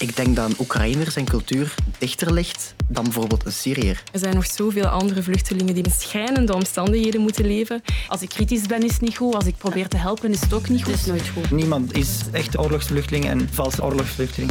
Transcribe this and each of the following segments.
Ik denk dat een Oekraïner zijn cultuur dichter ligt dan bijvoorbeeld een Syriër. Er zijn nog zoveel andere vluchtelingen die in schrijnende omstandigheden moeten leven. Als ik kritisch ben, is het niet goed. Als ik probeer te helpen, is het ook niet goed. Het is nooit goed. Niemand is echt oorlogsvluchteling en valse oorlogsvluchteling.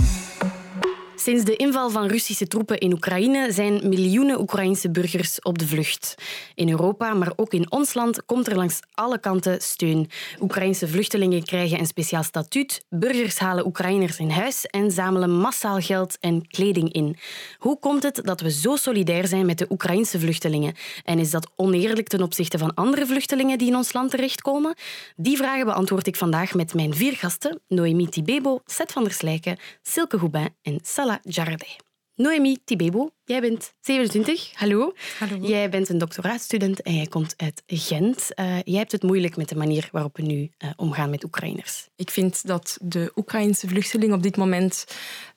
Sinds de inval van Russische troepen in Oekraïne zijn miljoenen Oekraïnse burgers op de vlucht. In Europa, maar ook in ons land, komt er langs alle kanten steun. Oekraïnse vluchtelingen krijgen een speciaal statuut, burgers halen Oekraïners in huis en zamelen massaal geld en kleding in. Hoe komt het dat we zo solidair zijn met de Oekraïnse vluchtelingen? En is dat oneerlijk ten opzichte van andere vluchtelingen die in ons land terechtkomen? Die vragen beantwoord ik vandaag met mijn vier gasten, Noemi Tibebo, Seth van der Slijken, Silke Goubin en Salah Jardé. Noemi Tibebo, jij bent 27. Hallo. Hallo. Jij bent een doctoraatstudent en jij komt uit Gent. Uh, jij hebt het moeilijk met de manier waarop we nu uh, omgaan met Oekraïners. Ik vind dat de Oekraïnse vluchteling op dit moment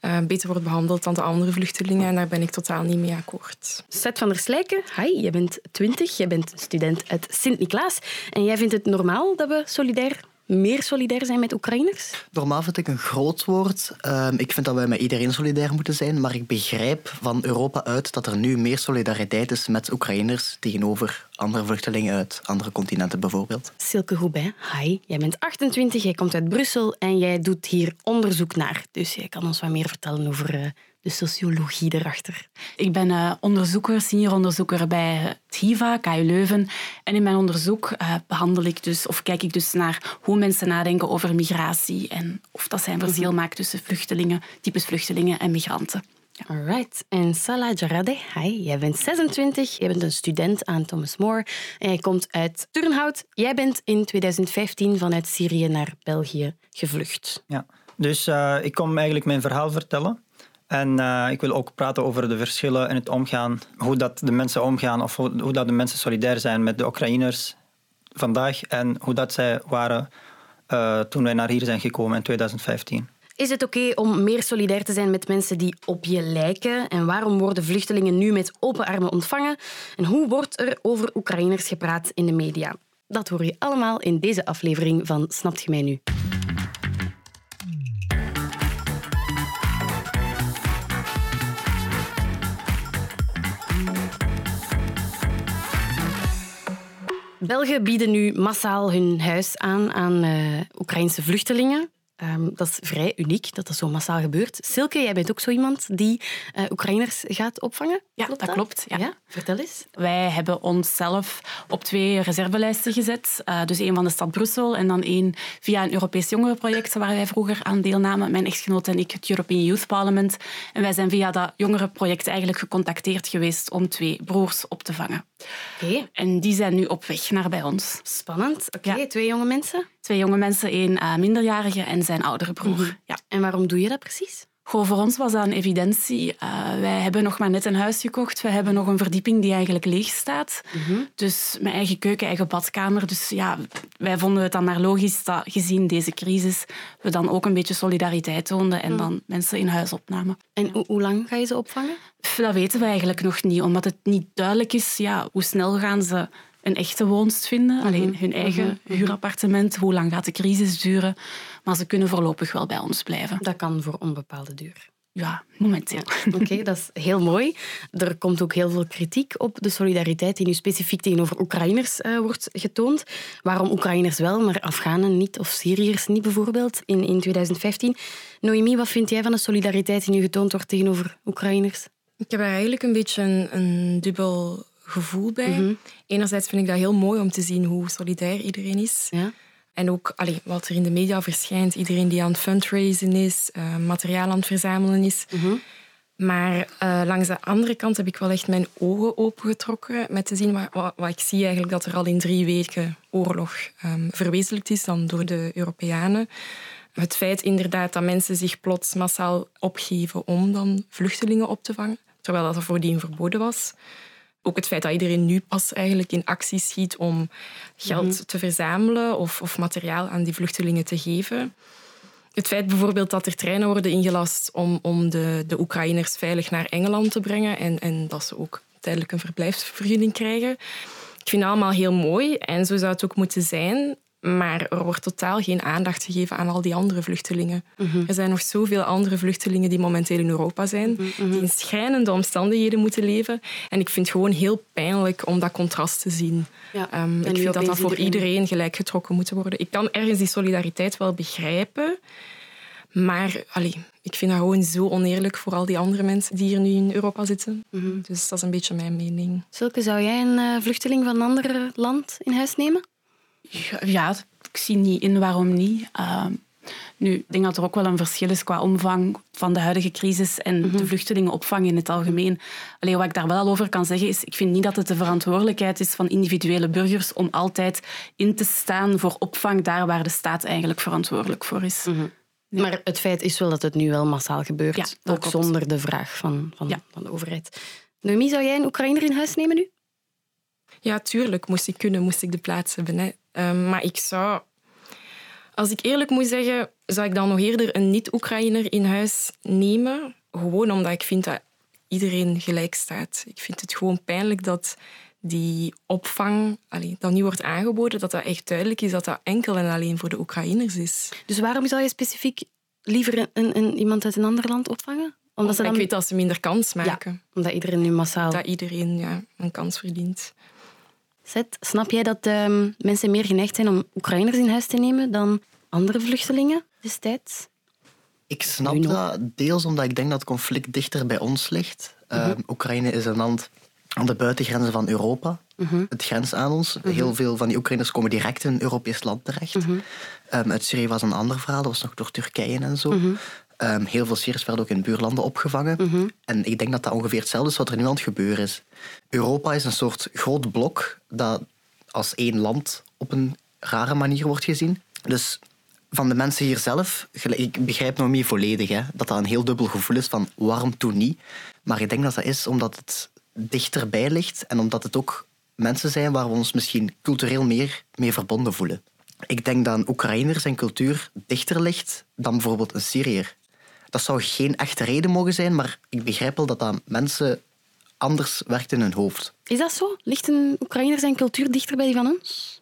uh, beter wordt behandeld dan de andere vluchtelingen en daar ben ik totaal niet mee akkoord. Seth van der Slijken, hi, jij bent 20, jij bent student uit Sint-Niklaas en jij vindt het normaal dat we solidair meer solidair zijn met Oekraïners? Normaal vind ik een groot woord. Um, ik vind dat wij met iedereen solidair moeten zijn, maar ik begrijp van Europa uit dat er nu meer solidariteit is met Oekraïners tegenover andere vluchtelingen uit andere continenten bijvoorbeeld. Silke Goubin, hi. Jij bent 28, jij komt uit Brussel en jij doet hier onderzoek naar. Dus jij kan ons wat meer vertellen over uh, de sociologie erachter. Ik ben uh, onderzoeker, senior onderzoeker bij het HIVA, KU Leuven. En in mijn onderzoek uh, behandel ik dus, of kijk ik dus naar hoe mensen nadenken over migratie en of dat zij een verschil mhm. maakt tussen vluchtelingen, types vluchtelingen en migranten. Alright. En Salah Jarade, hi. Jij bent 26, jij bent een student aan Thomas More en jij komt uit Turnhout. Jij bent in 2015 vanuit Syrië naar België gevlucht. Ja, dus uh, ik kom eigenlijk mijn verhaal vertellen. En uh, ik wil ook praten over de verschillen in het omgaan, hoe dat de mensen omgaan of hoe, dat de mensen solidair zijn met de Oekraïners vandaag en hoe dat zij waren uh, toen wij naar hier zijn gekomen in 2015. Is het oké om meer solidair te zijn met mensen die op je lijken? En waarom worden vluchtelingen nu met open armen ontvangen? En hoe wordt er over Oekraïners gepraat in de media? Dat hoor je allemaal in deze aflevering van Snapt je mij nu? Belgen bieden nu massaal hun huis aan aan uh, Oekraïnse vluchtelingen. Um, dat is vrij uniek dat dat zo massaal gebeurt. Silke, jij bent ook zo iemand die uh, Oekraïners gaat opvangen? Ja, klopt dat, dat, klopt. Ja. ja. Vertel eens. Wij hebben onszelf op twee reservelijsten gezet. Uh, dus één van de stad Brussel en dan één via een Europees jongerenproject waar wij vroeger aan deelnamen. Mijn echtgenoot en ik, het European Youth Parliament. En wij zijn via dat jongerenproject eigenlijk gecontacteerd geweest om twee broers op te vangen. Okay. En die zijn nu op weg naar bij ons. Spannend. Oké, okay, ja. twee jonge mensen? Twee jonge mensen, één uh, minderjarige en zijn oudere broer. Mm -hmm. ja. En waarom doe je dat precies? Goh, voor ons was dat een evidentie. Uh, wij hebben nog maar net een huis gekocht. We hebben nog een verdieping die eigenlijk leeg staat. Mm -hmm. Dus mijn eigen keuken, eigen badkamer. Dus ja, wij vonden het dan maar logisch dat gezien deze crisis we dan ook een beetje solidariteit toonden en mm. dan mensen in huis opnamen. En hoe lang ga je ze opvangen? Dat weten we eigenlijk nog niet, omdat het niet duidelijk is ja, hoe snel gaan ze een echte woonst vinden. Mm -hmm. Alleen hun eigen mm -hmm. huurappartement. Hoe lang gaat de crisis duren? Maar ze kunnen voorlopig wel bij ons blijven. Dat kan voor onbepaalde duur. Ja, momenteel. Ja. Oké, okay, dat is heel mooi. Er komt ook heel veel kritiek op de solidariteit die nu specifiek tegenover Oekraïners uh, wordt getoond. Waarom Oekraïners wel, maar Afghanen niet of Syriërs niet bijvoorbeeld in, in 2015. Noemi, wat vind jij van de solidariteit die nu getoond wordt tegenover Oekraïners? Ik heb er eigenlijk een beetje een, een dubbel gevoel bij. Mm -hmm. Enerzijds vind ik dat heel mooi om te zien hoe solidair iedereen is. Ja. En ook allee, wat er in de media verschijnt. Iedereen die aan het fundraisen is, uh, materiaal aan het verzamelen is. Mm -hmm. Maar uh, langs de andere kant heb ik wel echt mijn ogen opengetrokken met te zien wat, wat, wat ik zie eigenlijk dat er al in drie weken oorlog um, verwezenlijkt is dan door de Europeanen. Het feit inderdaad dat mensen zich plots massaal opgeven om dan vluchtelingen op te vangen, terwijl dat er voordien verboden was. Ook het feit dat iedereen nu pas eigenlijk in actie schiet om geld mm-hmm. te verzamelen of, of materiaal aan die vluchtelingen te geven. Het feit bijvoorbeeld dat er treinen worden ingelast om, om de, de Oekraïners veilig naar Engeland te brengen en, en dat ze ook tijdelijk een verblijfsvergunning krijgen. Ik vind het allemaal heel mooi en zo zou het ook moeten zijn. Maar er wordt totaal geen aandacht gegeven aan al die andere vluchtelingen. Er zijn nog zoveel andere vluchtelingen die momenteel in Europa zijn, die in schrijnende omstandigheden moeten leven. En ik vind het gewoon heel pijnlijk om dat contrast te zien. Ja. Ehm, ik vind dat dat voor iedereen- iedereen gelijk getrokken moet worden. Ik kan ergens die solidariteit wel begrijpen. Maar allee, ik vind dat gewoon zo oneerlijk voor al die andere mensen die hier nu in Europa zitten. Dus dat is een beetje mijn mening. Silke, zou jij een eh, vluchteling van een ander land in huis nemen? Ja, ik zie niet in waarom niet. Ehm, nu, ik denk dat er ook wel een verschil is qua omvang van de huidige crisis en de vluchtelingenopvang in het algemeen. Alleen wat ik daar wel al over kan zeggen is, ik vind niet dat het de verantwoordelijkheid is van individuele burgers om altijd in te staan voor opvang daar waar de staat eigenlijk verantwoordelijk voor is. Maar het feit is wel dat het nu wel massaal gebeurt. Ja, ook klopt. zonder de vraag van, van, Ja. van de overheid. Noemi, zou jij een Oekraïner in huis nemen nu? Ja, tuurlijk moest ik kunnen, moest ik de plaats hebben. Hè. Ehm, maar ik zou, als ik eerlijk moet zeggen, zou ik dan nog eerder een niet-Oekraïner in huis nemen. Gewoon omdat ik vind dat iedereen gelijk staat. Ik vind het gewoon pijnlijk dat die opvang allee, dat nu wordt aangeboden, dat dat echt duidelijk is dat dat enkel en alleen voor de Oekraïners is. Dus waarom zou je specifiek liever een, een, een- iemand uit een ander land opvangen? Omdat, ze Ik dan, weet dat ze minder kans maken. omdat iedereen nu massaal... Dat iedereen ja, een kans verdient. Zet, snap jij dat ehm, mensen meer geneigd zijn om Oekraïners in huis te nemen dan andere vluchtelingen destijds? Ik snap dat deels omdat ik denk dat het conflict dichter bij ons ligt. Ehm, Oekraïne is een land aan de buitengrenzen van Europa. Het grens aan ons. Heel veel van die Oekraïners komen direct in een Europees land terecht. Ehm, uit Syrië was een ander verhaal, dat was nog door Turkije en zo. Ehm, heel veel Syriërs werden ook in buurlanden opgevangen. En ik denk dat dat ongeveer hetzelfde is wat er nu aan het gebeuren is. Europa is een soort groot blok dat als één land op een rare manier wordt gezien. Dus van de mensen hier zelf, ik begrijp nog niet volledig, hè, dat dat een heel dubbel gevoel is van waarom toen niet. Maar ik denk dat dat is omdat het dichterbij ligt en omdat het ook mensen zijn waar we ons misschien cultureel meer mee verbonden voelen. Ik denk dat een Oekraïner zijn cultuur dichter ligt dan bijvoorbeeld een Syriër. Dat zou geen echte reden mogen zijn, maar ik begrijp wel dat dat mensen anders werkt in hun hoofd. Is dat zo? Ligt een Oekraïner zijn cultuur dichter bij die van ons?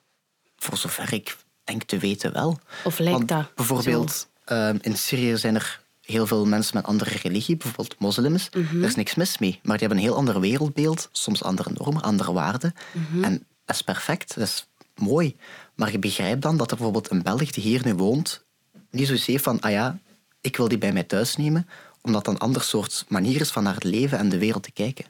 Voor zover ik denk te weten wel. Of lijkt Want dat Bijvoorbeeld, ehm, in Syrië zijn er heel veel mensen met andere religie, bijvoorbeeld moslims. Mhm. Er is niks mis mee, maar die hebben een heel ander wereldbeeld, soms andere normen, andere waarden. Mhm. En dat is perfect, dat is mooi. Maar je begrijpt dan dat er bijvoorbeeld een Belg die hier nu woont, niet heeft van, ah ja, ik wil die bij mij thuis nemen, omdat dat een ander soort manier is van naar het leven en de wereld te kijken.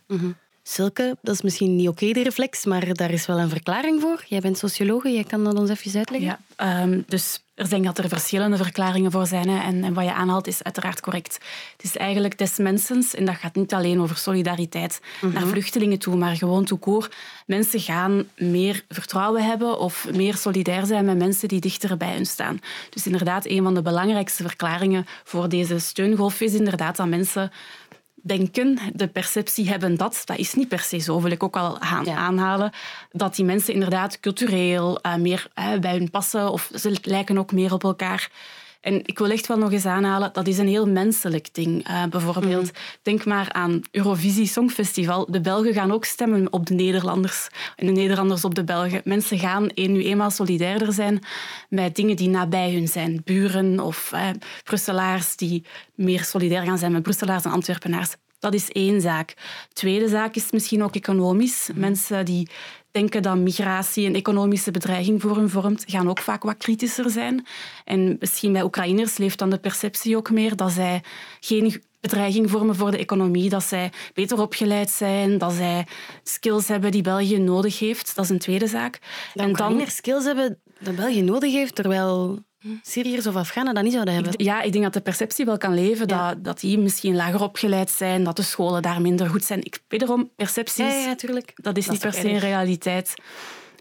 Silke, dat is misschien niet oké, de reflex, maar daar is wel een verklaring voor. Jij bent sociologe, jij kan dat ons even uitleggen. Ja, ehm, dus er denk dat er verschillende verklaringen voor zijn. Hè. En, en wat je aanhaalt is uiteraard correct. Het is eigenlijk des mensens, en dat gaat niet alleen over solidariteit naar vluchtelingen toe, maar gewoon court. Mensen gaan meer vertrouwen hebben of meer solidair zijn met mensen die dichter bij hun staan. Dus inderdaad, een van de belangrijkste verklaringen voor deze steungolf is inderdaad dat mensen denken, de perceptie hebben dat, dat is niet per se zo, wil ik ook al aan, Ja. aanhalen, dat die mensen inderdaad cultureel eh, meer eh, bij hun passen of ze lijken ook meer op elkaar. En ik wil echt wel nog eens aanhalen, dat is een heel menselijk ding. Eh, bijvoorbeeld, denk maar aan Eurovisie Songfestival. De Belgen gaan ook stemmen op de Nederlanders en de Nederlanders op de Belgen. Mensen gaan nu eenmaal solidairder zijn met dingen die nabij hun zijn. Buren of eh, Brusselaars die meer solidair gaan zijn met Brusselaars en Antwerpenaars. Dat is één zaak. Tweede zaak is misschien ook economisch. Mensen die denken dat migratie een economische bedreiging voor hen vormt, gaan ook vaak wat kritischer zijn. En misschien bij Oekraïners leeft dan de perceptie ook meer dat zij geen bedreiging vormen voor de economie, dat zij beter opgeleid zijn, dat zij skills hebben die België nodig heeft. Dat is een tweede zaak. Dat Oekraïners skills hebben dat België nodig heeft, terwijl Syriërs of Afghanen dat niet zouden hebben. Ja, ik denk dat de perceptie wel kan leven dat, dat die misschien lager opgeleid zijn, dat de scholen daar minder goed zijn. Ik, wederom, percepties, Ja, ja, natuurlijk. dat is Dat niet is per se een realiteit.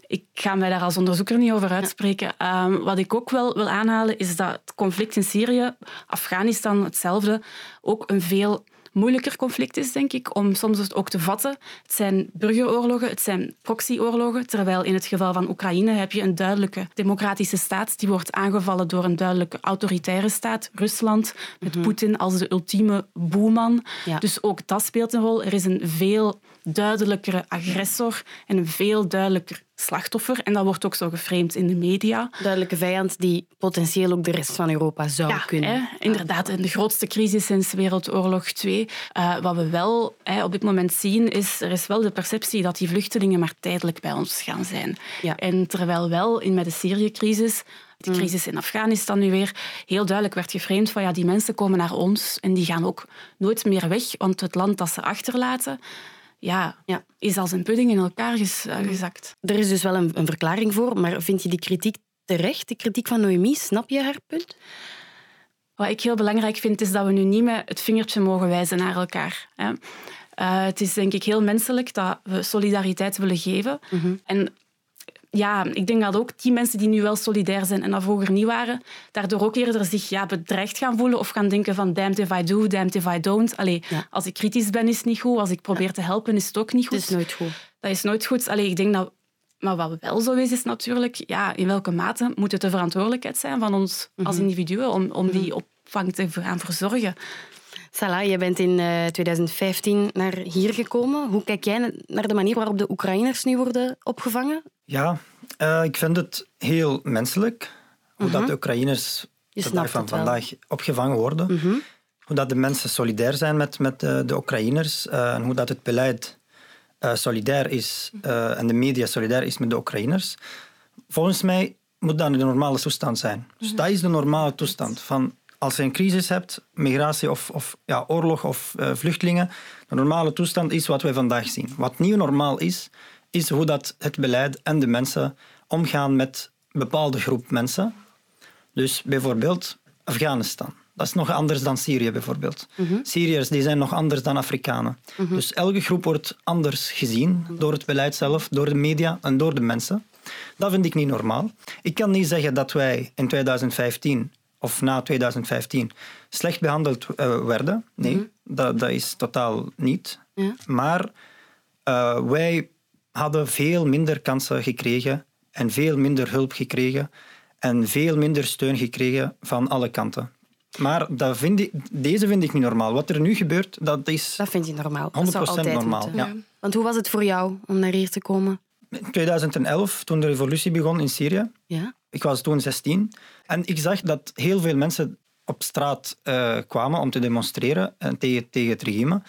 Ik ga mij daar als onderzoeker niet over uitspreken. Ehm, wat ik ook wel wil aanhalen, is dat het conflict in Syrië, Afghanistan hetzelfde, ook een veel moeilijker conflict is, denk ik, om soms het ook te vatten. Het zijn burgeroorlogen, het zijn proxyoorlogen, terwijl in het geval van Oekraïne heb je een duidelijke democratische staat die wordt aangevallen door een duidelijke autoritaire staat, Rusland, met Poetin als de ultieme boeman. Ja. Dus ook dat speelt een rol. Er is een veel duidelijkere agressor en een veel duidelijker slachtoffer. En dat wordt ook zo geframed in de media. Duidelijke vijand die potentieel ook de rest van Europa zou Ja, kunnen. hè, inderdaad, in de grootste crisis sinds Wereldoorlog 2. wat we wel hè, op dit moment zien, is er is wel de perceptie dat die vluchtelingen maar tijdelijk bij ons gaan zijn. Ja. En terwijl wel in met de Syrië-crisis, de crisis in Afghanistan nu weer, heel duidelijk werd geframed van ja, die mensen komen naar ons en die gaan ook nooit meer weg, want het land dat ze achterlaten, ja, Ja. is als een pudding in elkaar eh, gezakt. Er is dus wel een, een verklaring voor, maar vind je die kritiek terecht, de kritiek van Noémie? Snap je haar punt? Wat ik heel belangrijk vind, is dat we nu niet met het vingertje mogen wijzen naar elkaar. Hè. Eh, het is denk ik heel menselijk dat we solidariteit willen geven. En ja, ik denk dat ook die mensen die nu wel solidair zijn en dat vroeger niet waren, daardoor ook eerder zich ja, bedreigd gaan voelen of gaan denken van damned if I do, damned if I don't. Allee, Ja. Als ik kritisch ben, is het niet goed. Als ik probeer te helpen, is het ook niet goed. Het is nooit goed. Dat is nooit goed. Allee, ik denk dat... Maar wat wel zo is, is natuurlijk ja, in welke mate moet het de verantwoordelijkheid zijn van ons als individuen om, om die opvang te gaan verzorgen. Salah, je bent in eh, 2015 naar hier gekomen. Hoe kijk jij naar de manier waarop de Oekraïners nu worden opgevangen? Ja, eh, ik vind het heel menselijk hoe dat de Oekraïners Je de dag van vandaag opgevangen worden. Hoe dat de mensen solidair zijn met, met de Oekraïners eh, en hoe dat het beleid eh, solidair is en de media solidair is met de Oekraïners. Volgens mij moet dat de normale toestand zijn. Dus dat is de normale toestand. Van als je een crisis hebt, migratie of, of ja, oorlog of vluchtelingen, de normale toestand is wat wij vandaag zien. Wat nieuw normaal is, is hoe dat het beleid en de mensen omgaan met een bepaalde groep mensen. Dus bijvoorbeeld Afghanistan. Dat is nog anders dan Syrië bijvoorbeeld. Syriërs die zijn nog anders dan Afrikanen. Dus elke groep wordt anders gezien door het beleid zelf, door de media en door de mensen. Dat vind ik niet normaal. Ik kan niet zeggen dat wij in 2015 of na 2015 slecht behandeld eh, werden. Nee, dat, dat is totaal niet. Ja. Maar eh, wij hadden veel minder kansen gekregen en veel minder hulp gekregen en veel minder steun gekregen van alle kanten. Maar dat vind ik, deze vind ik niet normaal. Wat er nu gebeurt, dat is Dat vind je normaal. 100% Dat zou altijd normaal. Ja. Want hoe was het voor jou om naar hier te komen? In 2011, toen de revolutie begon in Syrië, Ja? ik was toen 16, en ik zag dat heel veel mensen op straat eh, kwamen om te demonstreren eh, tegen, tegen het regime.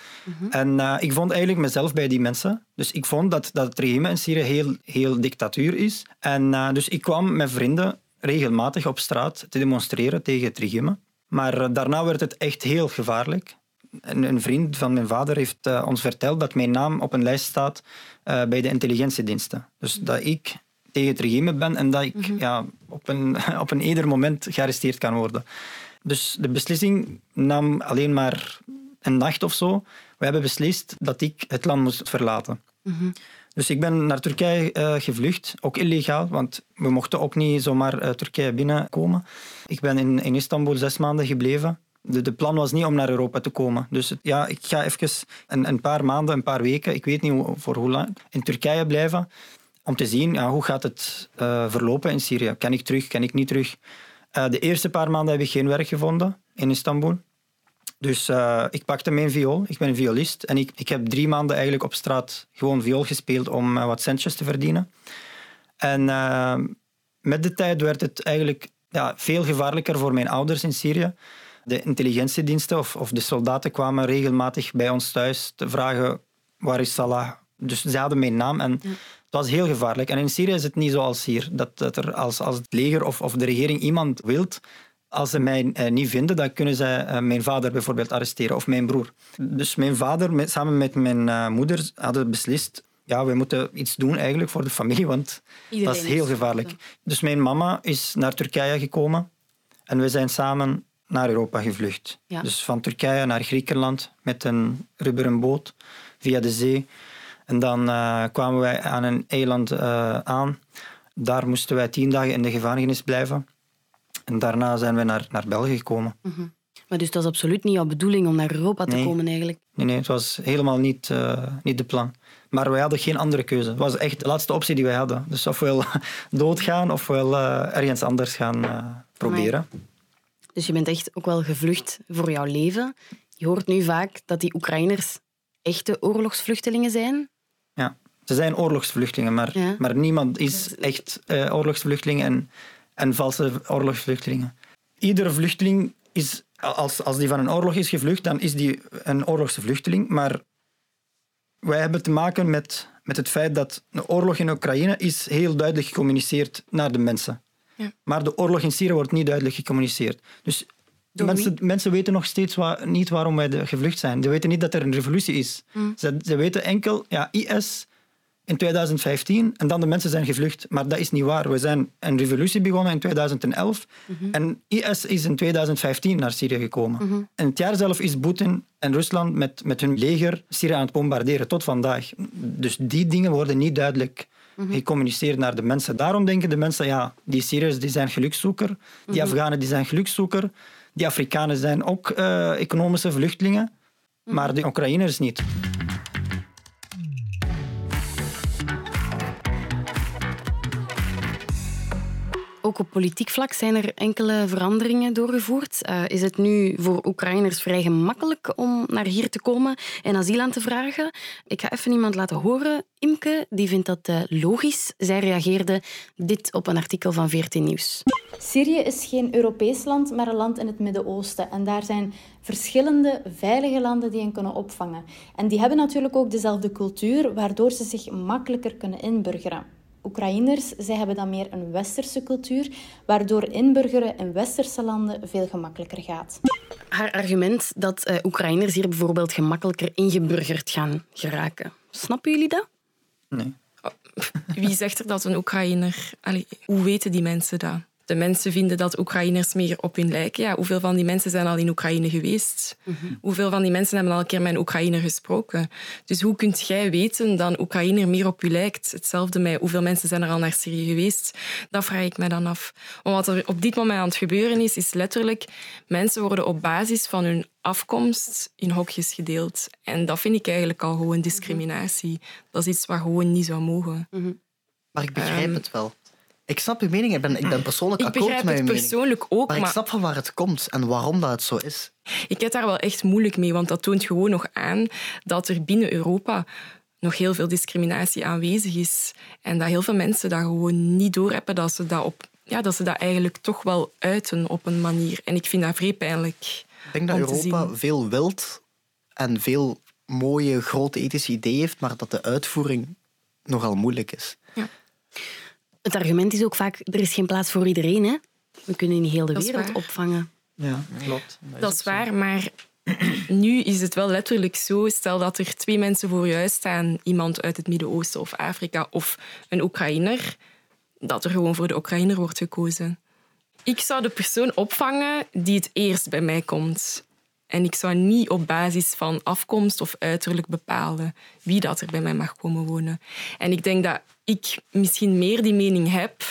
En eh, ik vond eigenlijk mezelf bij die mensen. Dus ik vond dat, dat het regime in Syrië heel, heel dictatuur is. En dus ik kwam met vrienden regelmatig op straat te demonstreren tegen het regime. Maar daarna werd het echt heel gevaarlijk. Een, een vriend van mijn vader heeft ons verteld dat mijn naam op een lijst staat bij de intelligentiediensten. Dus dat ik tegen het regime ben en dat ik ja, op, een, op een ieder moment gearresteerd kan worden. Dus de beslissing nam alleen maar een nacht of zo. We hebben beslist dat ik het land moest verlaten. Dus ik ben naar Turkije eh, gevlucht, ook illegaal, want we mochten ook niet zomaar eh, Turkije binnenkomen. Ik ben in, in Istanbul zes maanden gebleven. De, de plan was niet om naar Europa te komen. Dus ja, ik ga even een, een paar maanden, een paar weken, ik weet niet hoe- voor hoe lang, in Turkije blijven. Om te zien ja, hoe gaat het eh, verlopen in Syrië. Kan ik terug, kan ik niet terug? Eh, de eerste paar maanden heb ik geen werk gevonden in Istanbul. Dus eh, ik pakte mijn viool. Ik ben een violist. En ik, ik heb drie maanden eigenlijk op straat gewoon viool gespeeld om eh, wat centjes te verdienen. En met de tijd werd het eigenlijk ja, veel gevaarlijker voor mijn ouders in Syrië. De intelligentiediensten of, of de soldaten kwamen regelmatig bij ons thuis te vragen waar is Salah. Dus ze hadden mijn naam en was heel gevaarlijk. En in Syrië is het niet zoals hier. Dat, dat er als, als het leger of, of de regering iemand wilt, als ze mij eh, niet vinden, dan kunnen ze eh, mijn vader bijvoorbeeld arresteren of mijn broer. Dus mijn vader met, samen met mijn eh, moeder hadden beslist ja, we moeten iets doen eigenlijk voor de familie, want Iedereen dat is heel is gevaarlijk. Dus mijn mama is naar Turkije gekomen en we zijn samen naar Europa gevlucht. Ja. Dus van Turkije naar Griekenland met een rubberen boot via de zee. En dan eh, kwamen wij aan een eiland eh, aan. Daar moesten wij tien dagen in de gevangenis blijven. En daarna zijn we naar, naar België gekomen. Maar dus dat is absoluut niet jouw bedoeling om naar Europa te Nee. komen eigenlijk. Nee, nee, het was helemaal niet, eh, niet de plan. Maar wij hadden geen andere keuze. Het was echt de laatste optie die wij hadden. Dus ofwel doodgaan ofwel ergens anders gaan proberen. Dus je bent echt ook wel gevlucht voor jouw leven. Je hoort nu vaak dat die Oekraïners echte oorlogsvluchtelingen zijn. Ze zijn oorlogsvluchtelingen, maar, Ja. maar niemand is echt eh, oorlogsvluchteling en, en valse oorlogsvluchtelingen. Iedere vluchteling is, als, als die van een oorlog is gevlucht, dan is die een oorlogsvluchteling. Maar wij hebben te maken met, met het feit dat de oorlog in Oekraïne is heel duidelijk gecommuniceerd naar de mensen. Ja. Maar de oorlog in Syrië wordt niet duidelijk gecommuniceerd. Dus mensen, mensen weten nog steeds niet waarom wij de- gevlucht zijn. Ze weten niet dat er een revolutie is. Ze, ze weten enkel, ja, IS in 2015 en dan de mensen zijn gevlucht. Maar dat is niet waar. We zijn een revolutie begonnen in 2011 en IS is in 2015 naar Syrië gekomen. En het jaar zelf is Poetin en Rusland met, met hun leger Syrië aan het bombarderen tot vandaag. Dus die dingen worden niet duidelijk gecommuniceerd naar de mensen. Daarom denken de mensen, ja, die Syriërs die zijn gelukszoeker, die Afghanen die zijn gelukszoeker, die Afrikanen zijn ook eh, economische vluchtelingen, maar de Oekraïners niet. Ook op politiek vlak zijn er enkele veranderingen doorgevoerd. Eh, is het nu voor Oekraïners vrij gemakkelijk om naar hier te komen en asiel aan te vragen? Ik ga even iemand laten horen. Imke die vindt dat eh, logisch. Zij reageerde dit op een artikel van 14 Nieuws. Syrië is geen Europees land, maar een land in het Midden-Oosten. En daar zijn verschillende veilige landen die hen kunnen opvangen. En die hebben natuurlijk ook dezelfde cultuur, waardoor ze zich makkelijker kunnen inburgeren. Oekraïners, zij hebben dan meer een westerse cultuur, waardoor inburgeren in westerse landen veel gemakkelijker gaat. Haar argument dat eh, Oekraïners hier bijvoorbeeld gemakkelijker ingeburgerd gaan geraken. Snappen jullie dat? Nee. Wie zegt er dat een Oekraïner... Allee, hoe weten die mensen dat? De mensen vinden dat Oekraïners meer op hun lijken. Ja, hoeveel van die mensen zijn al in Oekraïne geweest? Hoeveel van die mensen hebben al een keer met een Oekraïner gesproken? Dus hoe kunt jij weten dat een Oekraïner meer op u lijkt? Hetzelfde met hoeveel mensen zijn er al naar Syrië geweest? Dat vraag ik me dan af. Want wat er op dit moment aan het gebeuren is, is letterlijk... Mensen worden op basis van hun afkomst in hokjes gedeeld. En dat vind ik eigenlijk al gewoon discriminatie. Dat is iets wat gewoon niet zou mogen. Maar ik begrijp Ehm, het wel. Ik snap uw mening. Ik ben, ik ben persoonlijk Ik akkoord met het mening. persoonlijk ook, Maar ik snap van waar het komt en waarom dat het zo is. ik heb daar wel echt moeilijk mee, want dat toont gewoon nog aan dat er binnen Europa nog heel veel discriminatie aanwezig is. En dat heel veel mensen dat gewoon niet doorhebben dat ze dat, op, ja, dat ze dat eigenlijk toch wel uiten op een manier. En ik vind dat vrij pijnlijk. Ik denk dat Europa zien. veel wilt en veel mooie, grote ethische ideeën heeft, maar dat de uitvoering nogal moeilijk is. Het argument is ook vaak, er is geen plaats voor iedereen. Hè? We kunnen niet heel de wereld waar. opvangen. Ja, klopt. Dat is waar, maar nu is het wel letterlijk zo. Stel dat er twee mensen voor je huis staan, iemand uit het Midden-Oosten of Afrika of een Oekraïner, dat er gewoon voor de Oekraïner wordt gekozen. Ik zou de persoon opvangen die het eerst bij mij komt. En ik zou niet op basis van afkomst of uiterlijk bepalen wie dat er bij mij mag komen wonen. En ik denk dat ik misschien meer die mening heb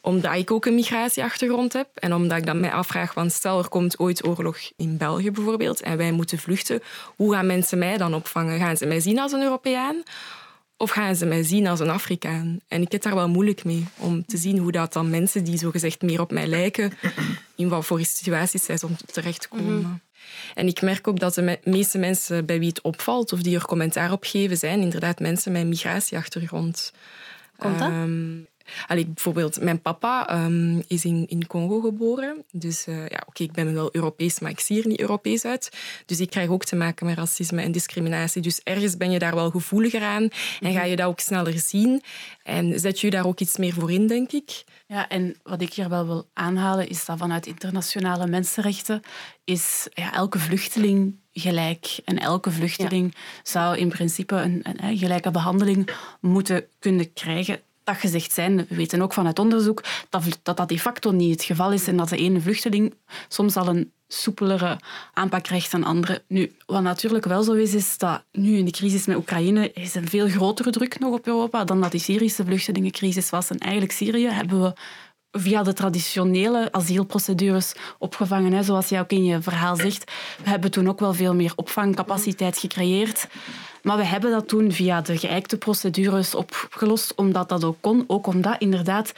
omdat ik ook een migratieachtergrond heb en omdat ik dan mij afvraag, van stel er komt ooit oorlog in België bijvoorbeeld en wij moeten vluchten, hoe gaan mensen mij dan opvangen? Gaan ze mij zien als een Europeaan of gaan ze mij zien als een Afrikaan? En ik heb daar wel moeilijk mee om te zien hoe dat dan mensen die zogezegd meer op mij lijken, in wat voor situaties zij soms terechtkomen. En ik merk ook dat de me- meeste mensen bij wie het opvalt of die er commentaar op geven, zijn inderdaad mensen met een migratieachtergrond. Komt dat? Ehm, allee, bijvoorbeeld, mijn papa ehm, is in, in Congo geboren. Dus eh, ja, oké, ik ben wel Europees, maar ik zie er niet Europees uit. Dus ik krijg ook te maken met racisme en discriminatie. Dus ergens ben je daar wel gevoeliger aan en ga je dat ook sneller zien. En zet je daar ook iets meer voor in, denk ik. Ja, en wat ik hier wel wil aanhalen is dat vanuit internationale mensenrechten is ja, elke vluchteling gelijk. En elke vluchteling zou in principe een, een, een gelijke behandeling moeten kunnen krijgen. Dat gezegd zijn, we weten ook vanuit onderzoek dat, dat dat de facto niet het geval is en dat de ene vluchteling soms al een soepelere aanpak krijgt dan andere. Nu, wat natuurlijk wel zo is, is dat nu in de crisis met Oekraïne is een veel grotere druk nog op Europa dan dat die Syrische vluchtelingencrisis was. En eigenlijk Syrië hebben we via de traditionele asielprocedures opgevangen. Zoals jij ook in je verhaal zegt, we hebben toen ook wel veel meer opvangcapaciteit gecreëerd. Maar we hebben dat toen via de geëikte procedures opgelost, omdat dat ook kon. Ook omdat inderdaad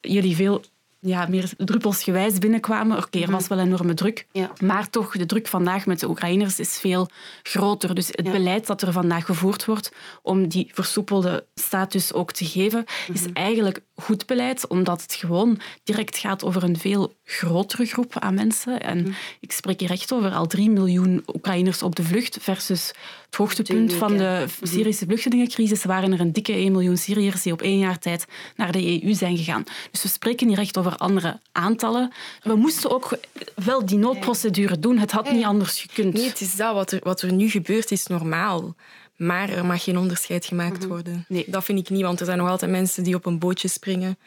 jullie veel ja, meer druppelsgewijs binnenkwamen. Oké, er was wel enorme druk. Ja. Maar toch, de druk vandaag met de Oekraïners is veel groter. Dus het Ja. beleid dat er vandaag gevoerd wordt om die versoepelde status ook te geven, is eigenlijk goed beleid, omdat het gewoon direct gaat over een veel grotere groep aan mensen. En ik spreek hier echt over al drie miljoen Oekraïners op de vlucht versus het hoogtepunt van de weken. Syrische vluchtelingencrisis waren er een dikke 1 miljoen Syriërs die op één jaar tijd naar de EU zijn gegaan. Dus we spreken hier echt over andere aantallen. We moesten ook wel die noodprocedure doen. Het had niet anders gekund. Nee, het is dat. Wat er, wat er nu gebeurt is normaal. Maar er mag geen onderscheid gemaakt worden. Nee. Dat vind ik niet, want er zijn nog altijd mensen die op een bootje springen.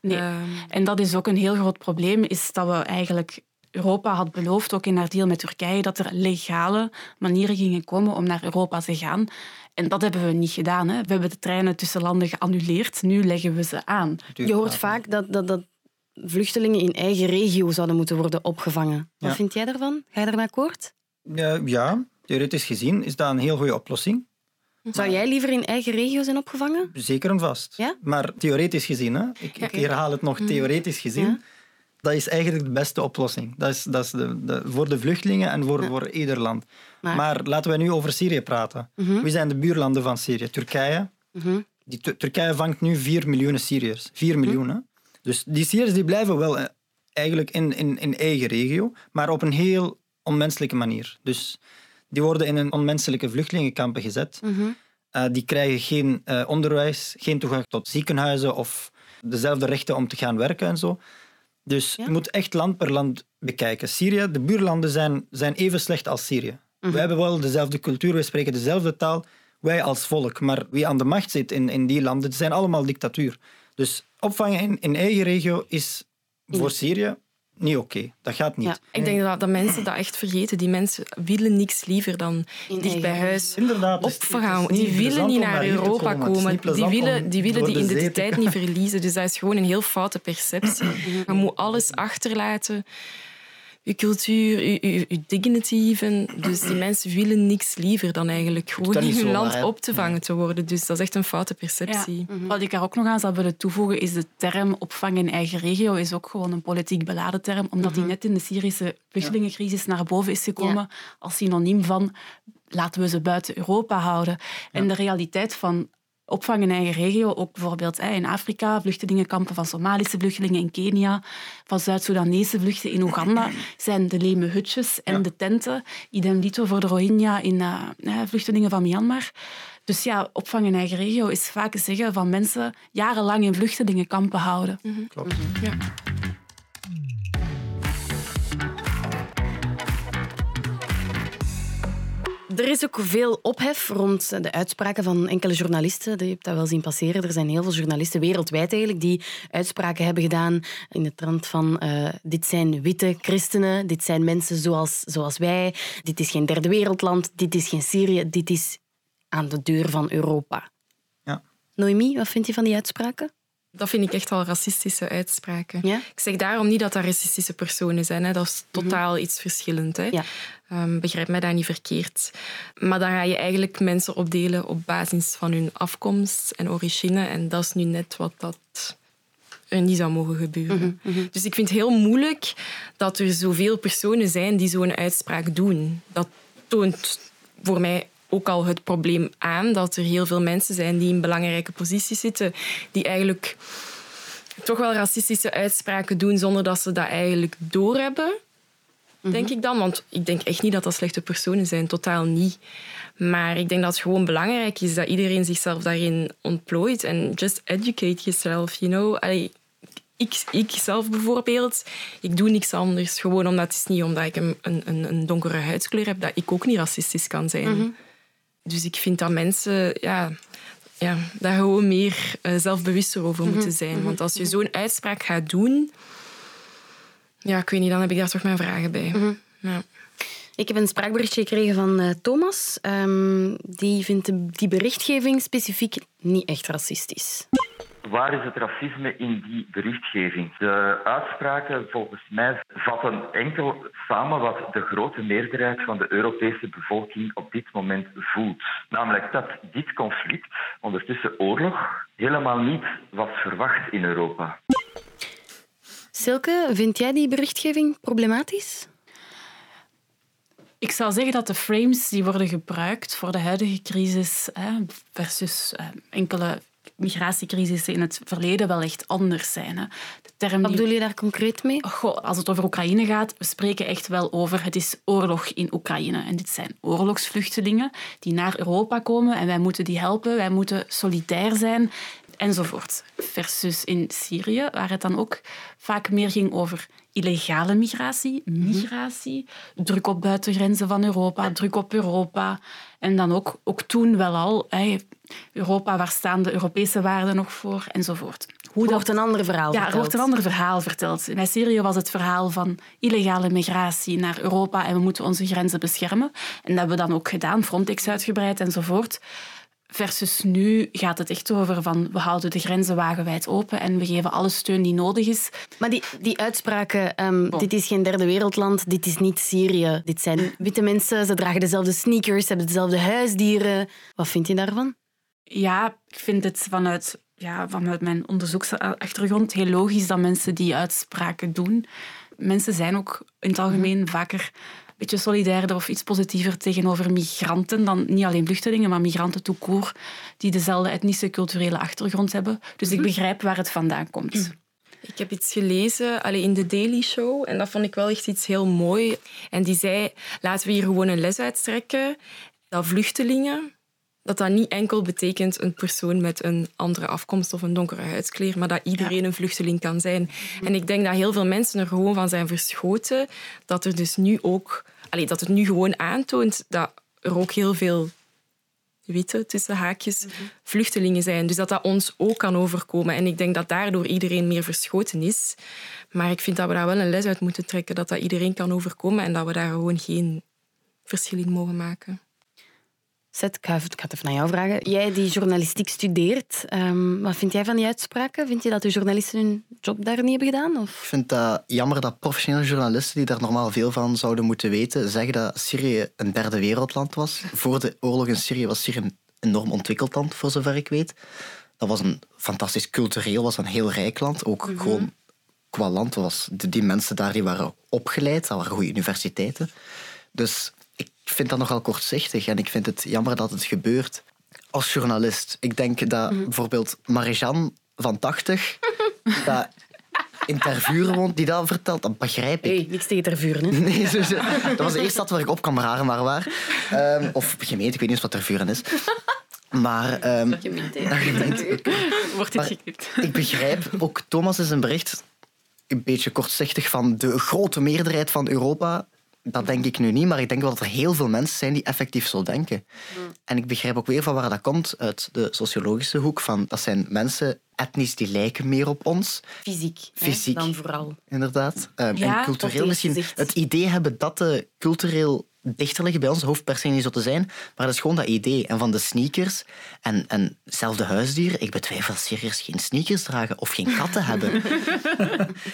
Nee. Ehm, En dat is ook een heel groot probleem, is dat we eigenlijk... Europa had beloofd, ook in haar deal met Turkije, dat er legale manieren gingen komen om naar Europa te gaan. En dat hebben we niet gedaan. Hè. We hebben de treinen tussen landen geannuleerd. Nu leggen we ze aan. Je hoort vaak dat, dat, dat vluchtelingen in eigen regio zouden moeten worden opgevangen. Wat Ja. vind jij daarvan? Ga je daarmee akkoord? Ja, ja, theoretisch gezien is dat een heel goede oplossing. Zou jij liever in eigen regio zijn opgevangen? Zeker en vast. Ja? Maar theoretisch gezien, hè, ik, ik herhaal het nog, theoretisch gezien, Ja. Dat is eigenlijk de beste oplossing. Dat is, dat is de, de, voor de vluchtelingen en voor, voor ieder land. Maar- Maar, laten we nu over Syrië praten. Wie zijn de buurlanden van Syrië? Turkije. Mhm. Die, Tu- Turkije vangt nu 4 miljoen Syriërs. 4 miljoen, hè? Dus die Syriërs die blijven wel eh, eigenlijk in, in, in eigen regio, maar op een heel onmenselijke manier. Dus die worden in een onmenselijke vluchtelingenkampen gezet. Mhm. Eh, die krijgen geen eh, onderwijs, geen toegang tot ziekenhuizen of dezelfde rechten om te gaan werken en zo. Dus Ja. je moet echt land per land bekijken. Syrië, de buurlanden zijn, zijn even slecht als Syrië. Mhm. We hebben wel dezelfde cultuur, we spreken dezelfde taal, wij als volk. Maar wie aan de macht zit in, in die landen, het zijn allemaal dictatuur. Dus opvangen in, in eigen regio is voor Syrië niet oké. Dat gaat niet. Ja. ik denk dat, dat mensen dat echt vergeten. Die mensen willen niks liever dan In dicht bij huis Inderdaad, opvangen. niet Die willen niet naar Europa komen. Die willen, die, willen die identiteit niet verliezen. Dus dat is gewoon een heel foute perceptie. Je moet alles achterlaten. Je cultuur, je, je, je dignity even. Dus die mensen willen niks liever dan eigenlijk gewoon in hun land op te vangen te worden. Dus dat is echt een foute perceptie. Ja. Wat ik daar ook nog aan zou willen toevoegen, is de term opvang in eigen regio is ook gewoon een politiek beladen term, omdat die net in de Syrische vluchtelingencrisis naar boven is gekomen als synoniem van laten we ze buiten Europa houden. En de realiteit van opvang in eigen regio, ook bijvoorbeeld hè, in Afrika, vluchtelingenkampen van Somalische vluchtelingen in Kenia, van Zuid-Soedanese vluchten in Oeganda, zijn de leme hutjes en de tenten. Idem dito voor de Rohingya in eh, hè, vluchtelingen van Myanmar. Dus ja, opvang in eigen regio is vaak zeggen van mensen jarenlang in vluchtelingenkampen houden. Klopt. Ja. Er is ook veel ophef rond de uitspraken van enkele journalisten. Je hebt dat wel zien passeren. Er zijn heel veel journalisten wereldwijd eigenlijk die uitspraken hebben gedaan in de trant van eh, dit zijn witte christenen, dit zijn mensen zoals, zoals wij, dit is geen derde wereldland, dit is geen Syrië, dit is aan de deur van Europa. Ja. Noemi, wat vind je van die uitspraken? Dat vind ik echt wel racistische uitspraken. Ja? Ik zeg daarom niet dat dat racistische personen zijn. Hè. Dat is totaal iets verschillend. Hè. Ja. Ehm, begrijp mij daar niet verkeerd. Maar dan ga je eigenlijk mensen opdelen op basis van hun afkomst en origine. En dat is nu net wat dat er niet zou mogen gebeuren. Dus ik vind het heel moeilijk dat er zoveel personen zijn die zo'n uitspraak doen. Dat toont voor mij ook al het probleem aan dat er heel veel mensen zijn die in belangrijke posities zitten, die eigenlijk toch wel racistische uitspraken doen zonder dat ze dat eigenlijk doorhebben denk ik dan. Want ik denk echt niet dat dat slechte personen zijn, totaal niet. Maar ik denk dat het gewoon belangrijk is dat iedereen zichzelf daarin ontplooit en just educate yourself, you know. Allee, ik, ik zelf bijvoorbeeld, ik doe niks anders. Gewoon omdat het is niet omdat ik een, een, een donkere huidskleur heb, dat ik ook niet racistisch kan zijn. Dus ik vind dat mensen ja, ja, daar gewoon meer eh, zelfbewuster over moeten zijn. Want als je zo'n uitspraak gaat doen, ja, ik weet niet, dan heb ik daar toch mijn vragen bij. Ja. Ik heb een spraakberichtje gekregen van eh, Thomas. Ehm, die vindt de- die berichtgeving specifiek niet echt racistisch. Waar is het racisme in die berichtgeving? De uitspraken volgens mij vatten enkel samen wat de grote meerderheid van de Europese bevolking op dit moment voelt. Namelijk dat dit conflict, ondertussen oorlog, helemaal niet was verwacht in Europa. Silke, vind jij die berichtgeving problematisch? Ik zou zeggen dat de frames die worden gebruikt voor de huidige crisis hè, versus eh, enkele migratiecrisissen in het verleden wel echt anders zijn. Hè. De term Wat bedoel je daar concreet mee? Goh, als het over Oekraïne gaat, we spreken echt wel over het is oorlog in Oekraïne. En dit zijn oorlogsvluchtelingen die naar Europa komen en wij moeten die helpen, wij moeten solidair zijn enzovoort. Versus in Syrië, waar het dan ook vaak meer ging over illegale migratie, migratie, druk op buitengrenzen van Europa, druk op Europa. En dan ook, ook toen wel al, Europa, waar staan de Europese waarden nog voor, enzovoort. Hoe er wordt een ander verhaal ja, er wordt een ander verhaal verteld. Bij Syrië was het verhaal van illegale migratie naar Europa en we moeten onze grenzen beschermen. En dat hebben we dan ook gedaan, Frontex uitgebreid enzovoort. Versus nu gaat het echt over van we houden de grenzen wagenwijd open en we geven alle steun die nodig is. Maar die, die uitspraken, um, dit is geen derde wereldland, dit is niet Syrië. Dit zijn witte mensen, ze dragen dezelfde sneakers, ze hebben dezelfde huisdieren. Wat vind je daarvan? Ja, ik vind het vanuit, ja, vanuit mijn onderzoeksachtergrond heel logisch dat mensen die uitspraken doen. Mensen zijn ook in het algemeen mhm. vaker beetje solidairder of iets positiever tegenover migranten dan niet alleen vluchtelingen, maar migranten court, die dezelfde etnische culturele achtergrond hebben. Dus ik mhm. begrijp waar het vandaan komt. Mhm. Ik heb iets gelezen allee, in de Daily Show en dat vond ik wel echt iets heel mooi. En die zei, laten we hier gewoon een les uitstrekken dat vluchtelingen dat dat niet enkel betekent een persoon met een andere afkomst of een donkere huidskleur, maar dat iedereen een vluchteling kan zijn. En ik denk dat heel veel mensen er gewoon van zijn verschoten dat er dus nu ook, allee, dat het nu gewoon aantoont dat er ook heel veel witte, tussen haakjes, vluchtelingen zijn. Dus dat dat ons ook kan overkomen. En ik denk dat daardoor iedereen meer verschoten is. Maar ik vind dat we daar wel een les uit moeten trekken, dat dat iedereen kan overkomen en dat we daar gewoon geen verschil in mogen maken. Zet, ik ga, het even naar jou vragen. Jij die journalistiek studeert, um, wat vind jij van die uitspraken? Vind je dat de journalisten hun job daar niet hebben gedaan? Of? Ik vind dat jammer dat professionele journalisten, die daar normaal veel van zouden moeten weten, zeggen dat Syrië een derde wereldland was. Voor de oorlog in Syrië was Syrië een enorm ontwikkeld land, voor zover ik weet. Dat was een fantastisch cultureel, was een heel rijk land. Ook mhm. gewoon qua land was die mensen daar die waren opgeleid, dat waren goede universiteiten. Dus ik vind dat nogal kortzichtig en ik vind het jammer dat het gebeurt. Als journalist, ik denk dat mhm. bijvoorbeeld Marijan van 80, dat in Tervuren woont, die dat vertelt, dat begrijp ik. Hey, niks tegen Tervuren, hè? Nee, dat was de eerste stad waar ik op kan raren maar waar. Um, of gemeente, ik weet niet eens wat Tervuren is. Maar... Um, gemeente, Wordt het geknipt. Ik begrijp, ook Thomas is een bericht een beetje kortzichtig van de grote meerderheid van Europa dat denk ik nu niet, maar ik denk wel dat er heel veel mensen zijn die effectief zo denken. En ik begrijp ook weer van waar dat komt, uit de sociologische hoek. Van, dat zijn mensen etnisch die lijken meer op ons. Fysiek, Fysiek dan vooral. Inderdaad. Um, en cultureel misschien het idee hebben dat de cultureel dichter liggen bij ons. hoeft per se niet zo te zijn, maar dat is gewoon dat idee. En van de sneakers en, en zelf de huisdieren. Ik betwijfel serieus geen sneakers dragen of geen katten hebben.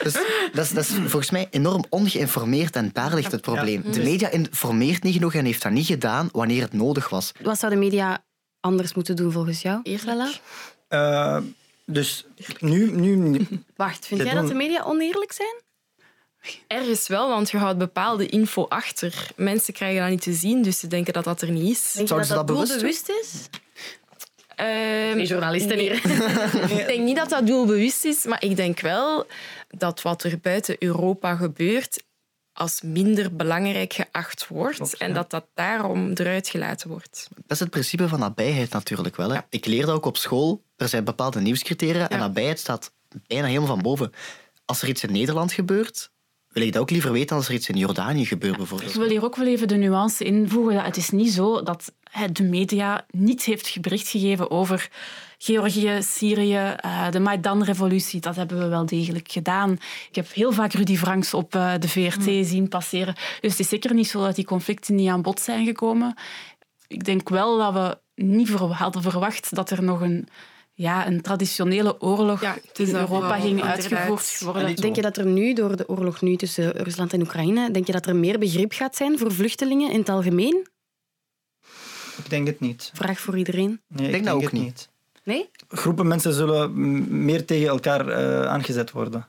dus dat is, dat is volgens mij enorm ongeïnformeerd en daar ligt het probleem. De media informeert niet genoeg en heeft dat niet gedaan wanneer het nodig was. Wat zou de media anders moeten doen volgens jou, Eerlijk? Uh, dus nu, nu... Wacht, vind jij dat de media oneerlijk zijn? Ergens wel, want je houdt bepaalde info achter. Mensen krijgen dat niet te zien, dus ze denken dat dat er niet is. Denk je dat dat, doelbewust is? Um, Geen journalisten hier. ik denk niet dat dat doelbewust is, maar ik denk wel dat wat er buiten Europa gebeurt als minder belangrijk geacht wordt en dat dat daarom eruit gelaten wordt. Dat is het principe van nabijheid natuurlijk wel. Hè? Ik leerde ook op school, er zijn bepaalde nieuwscriteria en nabijheid staat bijna helemaal van boven. Als er iets in Nederland gebeurt, wil ik dat ook liever weten als er iets in Jordanië gebeurt bijvoorbeeld. Ik wil hier ook wel even de nuance invoegen. Het is niet zo dat de media niets heeft bericht gegeven over Georgië, Syrië, eh, de Maidan-revolutie. Dat hebben we wel degelijk gedaan. Ik heb heel vaak Rudy Franks op eh, de VRT hmm. zien passeren. Dus het is zeker niet zo dat die conflicten niet aan bod zijn gekomen. Ik denk wel dat we niet hadden verwacht dat er nog een ja, een traditionele oorlog ja, in Europa ging uitgevoerd worden. Denk je dat er nu, door de oorlog nu tussen Rusland en Oekraïne, denk je dat er meer begrip gaat zijn voor vluchtelingen in het algemeen? Ik denk het niet. Vraag voor iedereen? Nee, ik denk, dat ook niet. Nee? Groepen mensen zullen meer tegen elkaar uh, aangezet worden.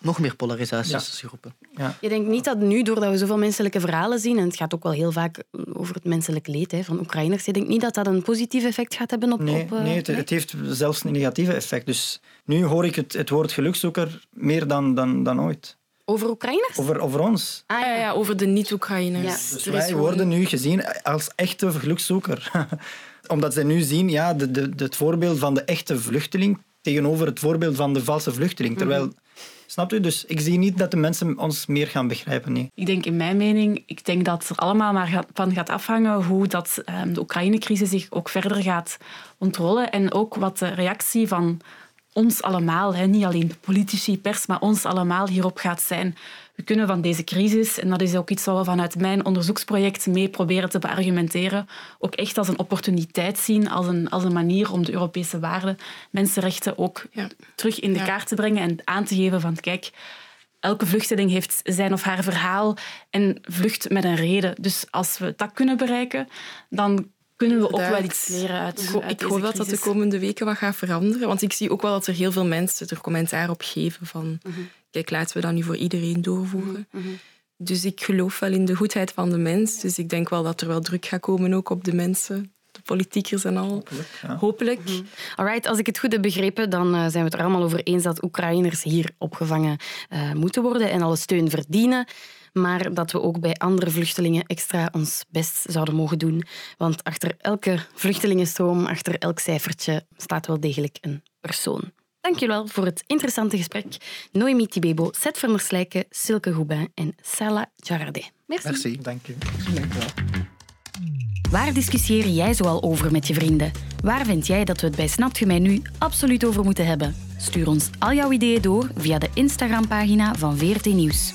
Nog meer polarisatie tussen groepen. Ja. Je denkt niet dat nu, doordat we zoveel menselijke verhalen zien, en het gaat ook wel heel vaak over het menselijk leed hè, van Oekraïners, je denkt niet dat dat een positief effect gaat hebben op... Nee, op, uh, nee het, het, heeft zelfs een negatieve effect. Dus nu hoor ik het, het woord gelukzoeker meer dan, dan, dan ooit. Over Oekraïners? Over, over ons. Ah, ja, ja, over de niet-Oekraïners. Ja. Dus wij gewoon- worden nu gezien als echte gelukzoeker. Omdat ze nu zien ja, de, de, het voorbeeld van de echte vluchteling tegenover het voorbeeld van de valse vluchteling. Terwijl, snapt u? Dus ik zie niet dat de mensen ons meer gaan begrijpen. Nee. Ik denk in mijn mening, ik denk dat er allemaal maar van gaat afhangen hoe dat, ehm, de Oekraïne-crisis zich ook verder gaat ontrollen. En ook wat de reactie van ons allemaal, niet alleen de politici, pers, maar ons allemaal hierop gaat zijn. We kunnen van deze crisis, en dat is ook iets wat we vanuit mijn onderzoeksproject mee proberen te beargumenteren, ook echt als een opportuniteit zien, als een, als een manier om de Europese waarden, mensenrechten ook Ja. terug in de Ja. kaart te brengen en aan te geven van kijk, elke vluchteling heeft zijn of haar verhaal en vlucht met een reden. Dus als we dat kunnen bereiken, dan kunnen we ook wel iets leren uit, uit ik hoop dat dat de komende weken wat gaat veranderen. Want ik zie ook wel dat er heel veel mensen er commentaar op geven van... Kijk, laten we dat nu voor iedereen doorvoeren. Dus ik geloof wel in de goedheid van de mens. Dus ik denk wel dat er wel druk gaat komen ook op de mensen. De politiekers en al. ja. Hopelijk. Alright, als ik het goed heb begrepen, dan eh, zijn we het er allemaal over eens dat Oekraïners hier opgevangen eh, moeten worden en alle steun verdienen. Maar dat we ook bij andere vluchtelingen extra ons best zouden mogen doen. Want achter elke vluchtelingenstroom, achter elk cijfertje, staat wel degelijk een persoon. Dankjewel voor het interessante gesprek. Noemi Tibebo, Seth van der Slijken, Silke Goubin en Salah Jarade. Merci. Merci. Dank u. Waar discussieer jij zoal over met je vrienden? Waar vind jij dat we het bij Snapt je nu absoluut over moeten hebben? Stuur ons al jouw ideeën door via de Instagram-pagina van VRT Nieuws.